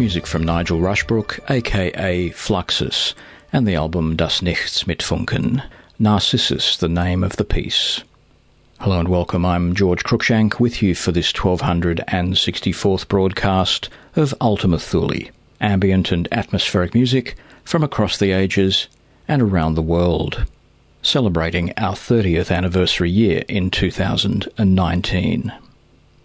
music from Nigel Rushbrook, aka Fluxus, and the album Das Nichts mit Funken. Narcissus, the name of the piece. Hello and welcome. I'm George Cruikshank with you for this 1264th broadcast of Ultima Thule, ambient and atmospheric music from across the ages and around the world, celebrating our 30th anniversary year in 2019.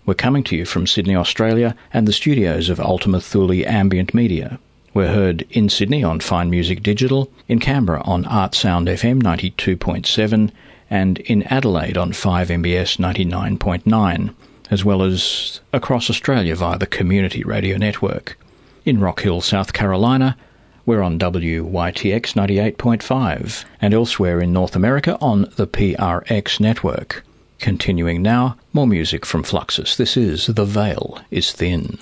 We're coming to you from Sydney, Australia, and the studios of Ultima Thule Ambient Media. We're heard in Sydney on Fine Music Digital, in Canberra on Art Sound FM 92.7, and in Adelaide on 5MBS 99.9, as well as across Australia via the Community Radio Network. In Rock Hill, South Carolina, we're on WYTX 98.5, and elsewhere in North America on the PRX network. Continuing now, more music from Fluxus. This is The Veil is Thin.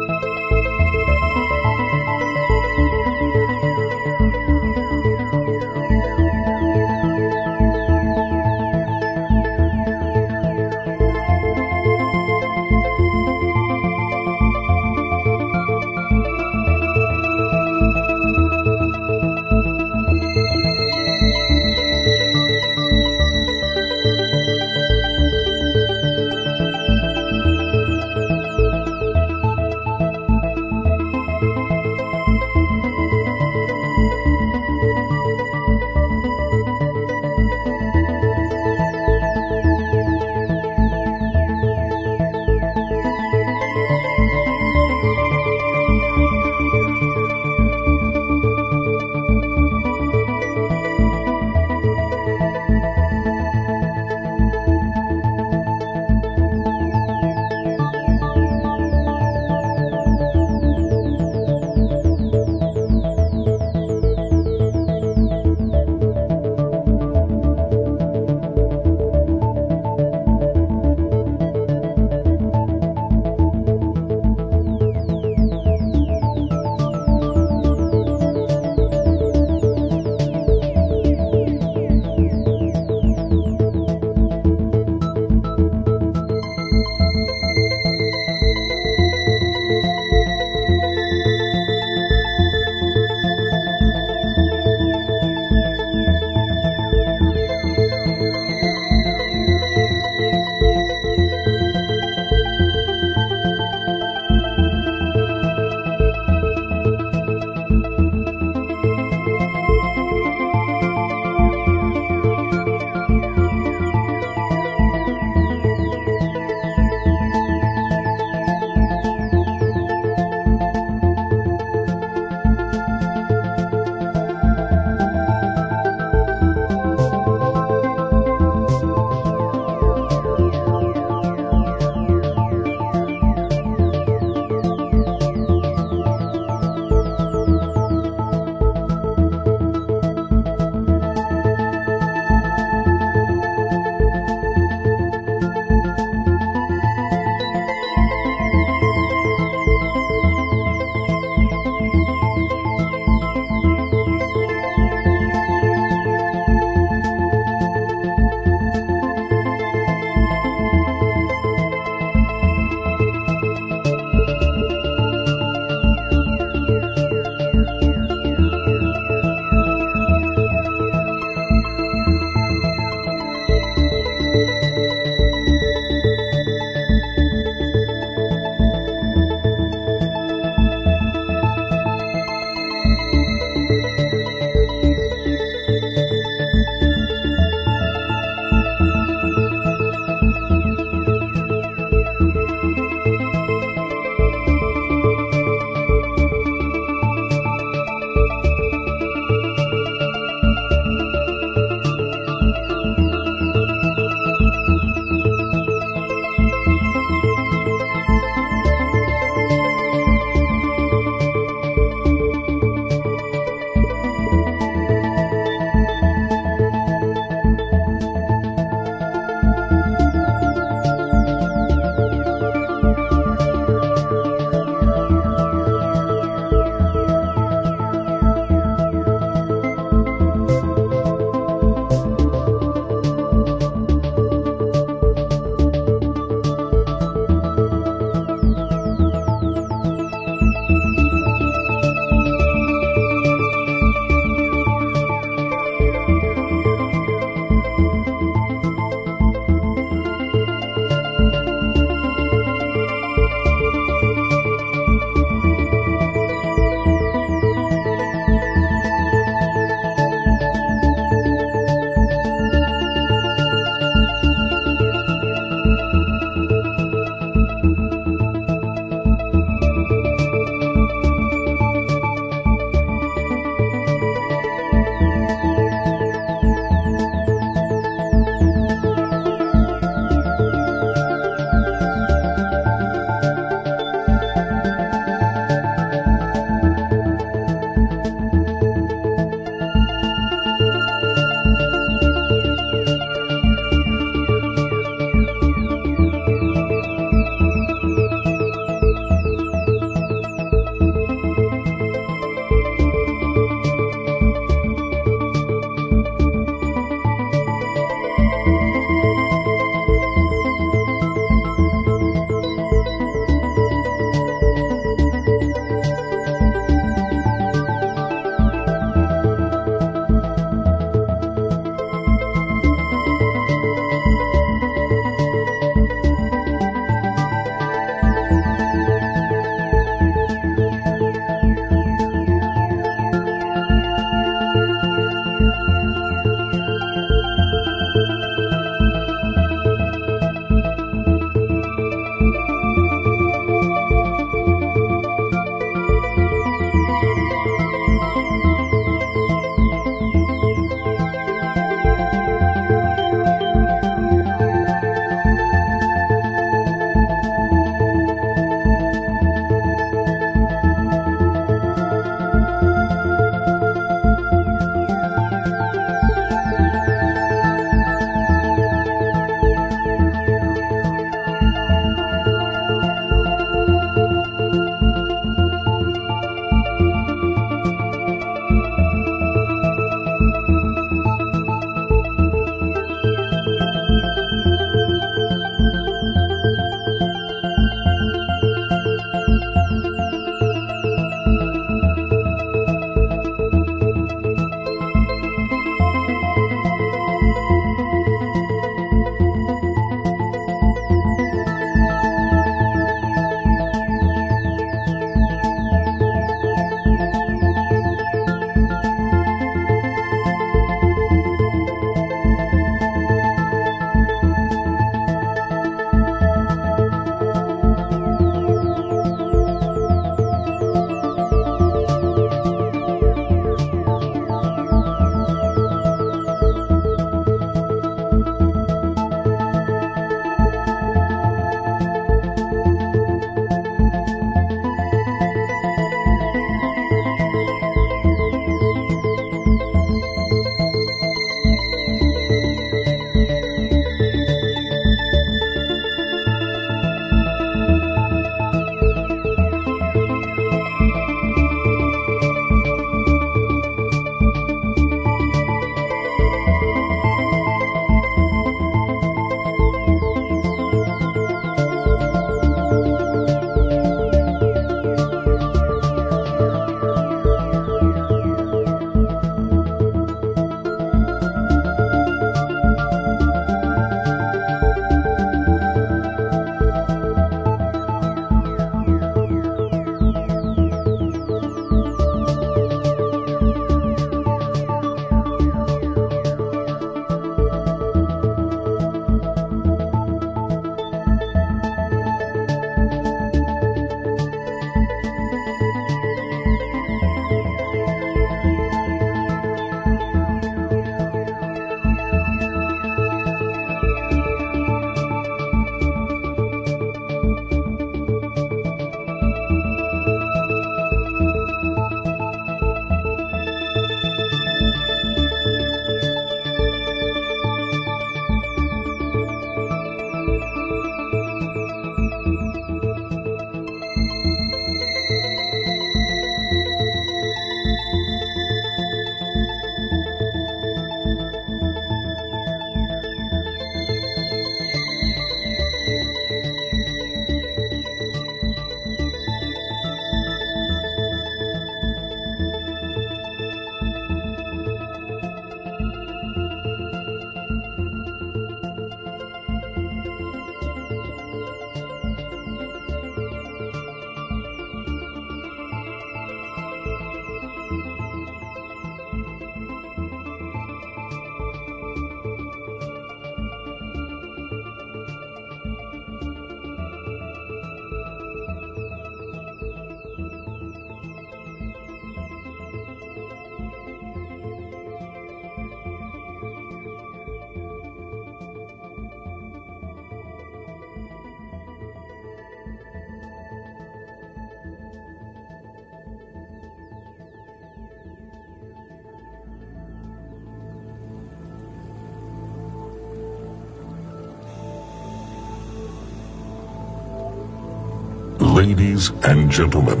Ladies and gentlemen,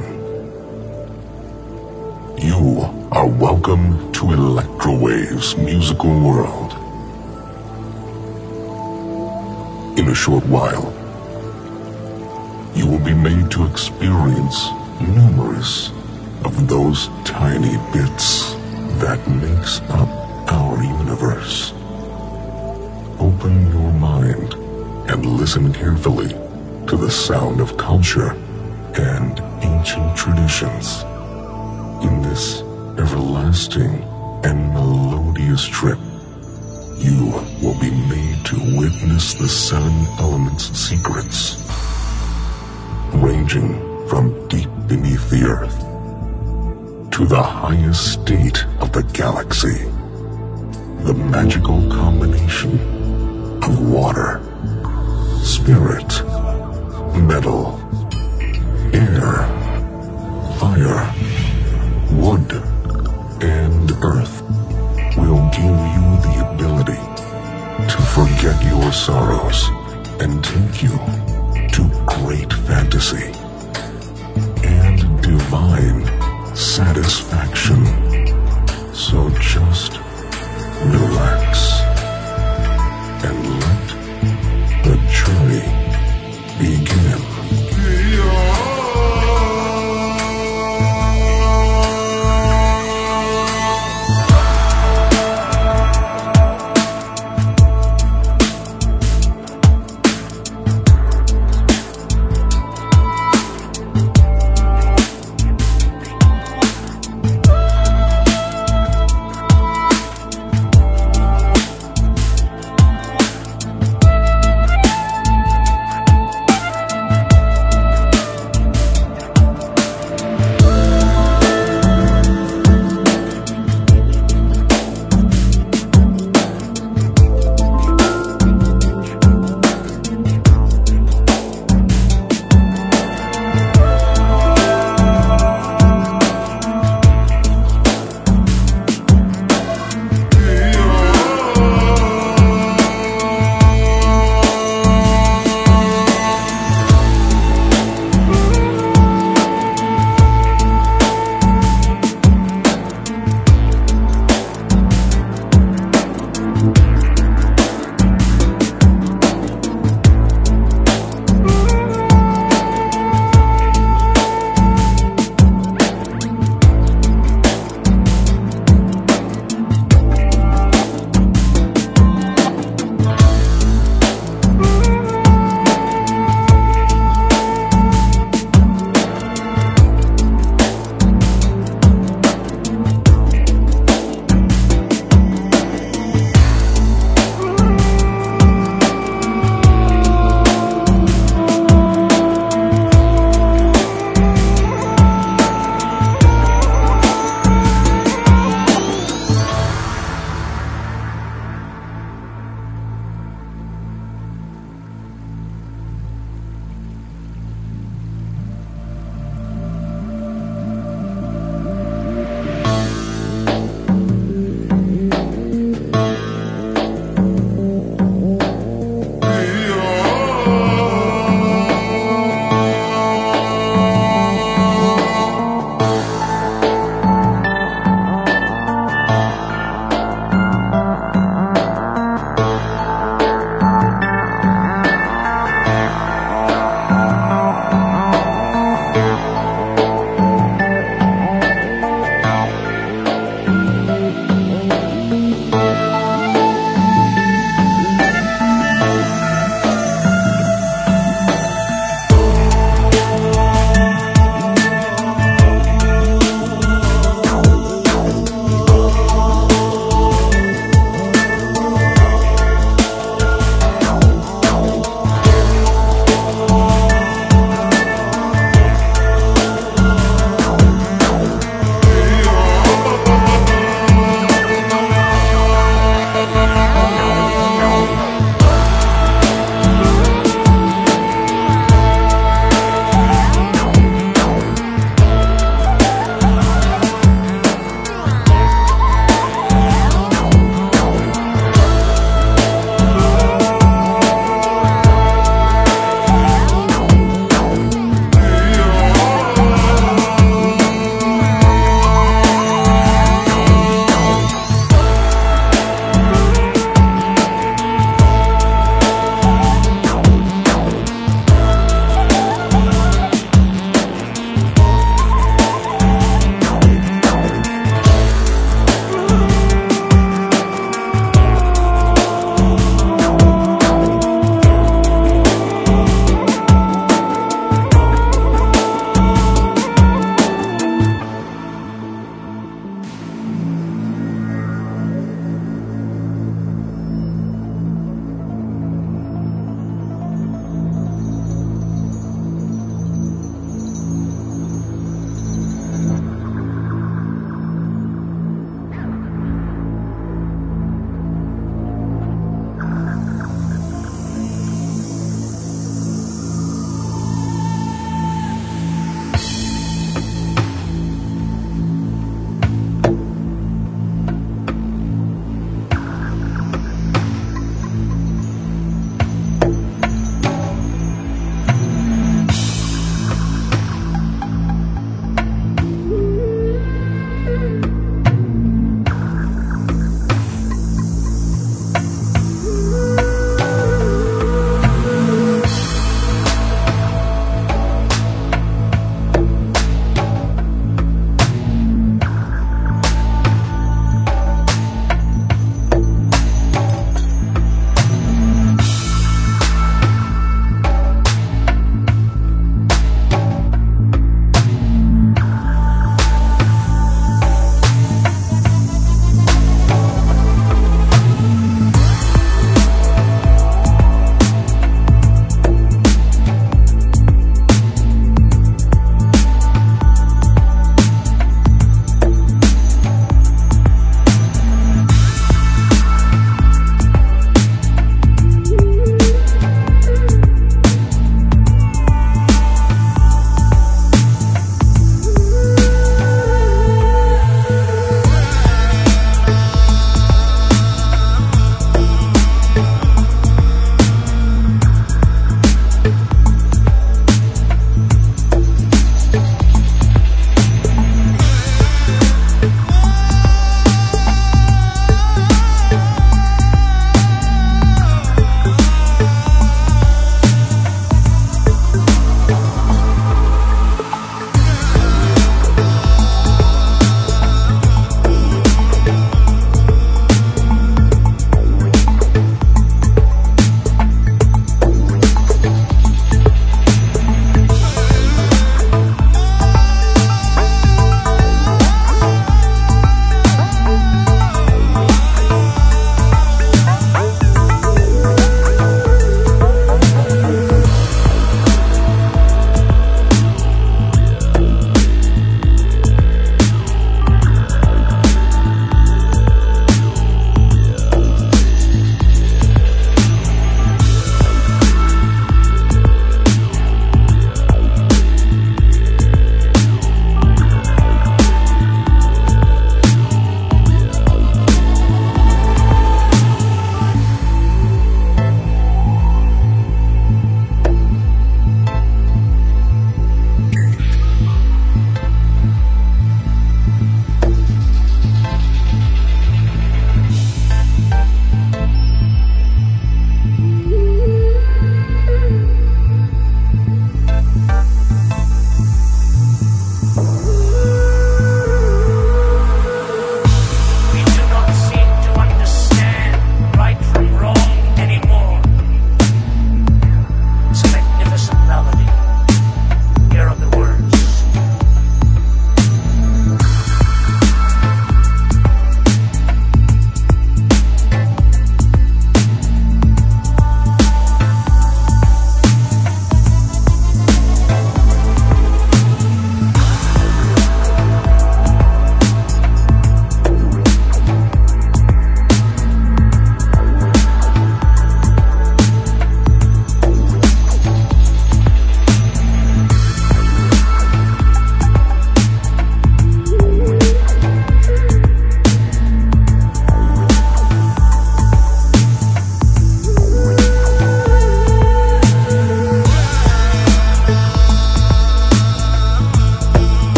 you are welcome to Electrowave's musical world. In a short while, you will be made to experience numerous of those tiny bits that makes up our universe. Open your mind and listen carefully to the sound of culture and ancient traditions in this everlasting and melodious trip. You will be made to witness the seven elements' secrets, ranging from deep beneath the earth to the highest state of the galaxy. The magical combination of water, spirit, metal, air, fire, wood, and earth will give you the ability to forget your sorrows and take you to great fantasy and divine satisfaction. So just relax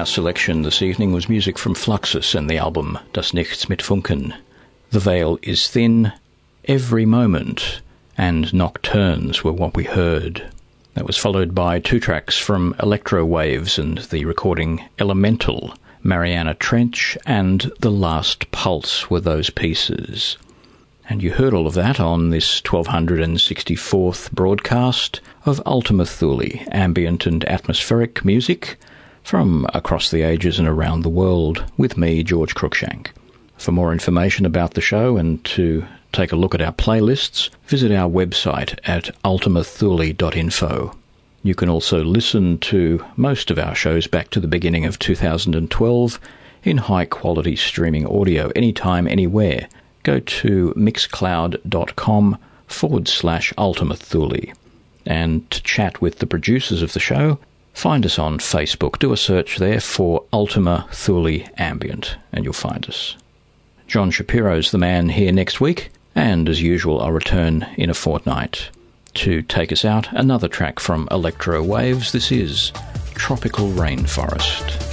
our selection this evening was music from Fluxus and the album Das Nichts mit Funken. The Veil is Thin, Every Moment, and Nocturnes were what we heard. That was followed by two tracks from Electro Waves and the recording Elemental. Mariana Trench and The Last Pulse were those pieces. And you heard all of that on this 1264th broadcast of Ultima Thule, ambient and atmospheric music from across the ages and around the world, with me, George Cruikshank. For more information about the show and to take a look at our playlists, visit our website at ultimathule.info. You can also listen to most of our shows back to the beginning of 2012 in high quality streaming audio anytime, anywhere. Go to mixcloud.com forward slash Ultima Thule. And to chat with the producers of the show, find us on Facebook. Do a search there for Ultima Thule Ambient, and you'll find us. John Shapiro's the man here next week, and as usual, I'll return in a fortnight. To take us out, another track from Electro Waves. This is Tropical Rainforest.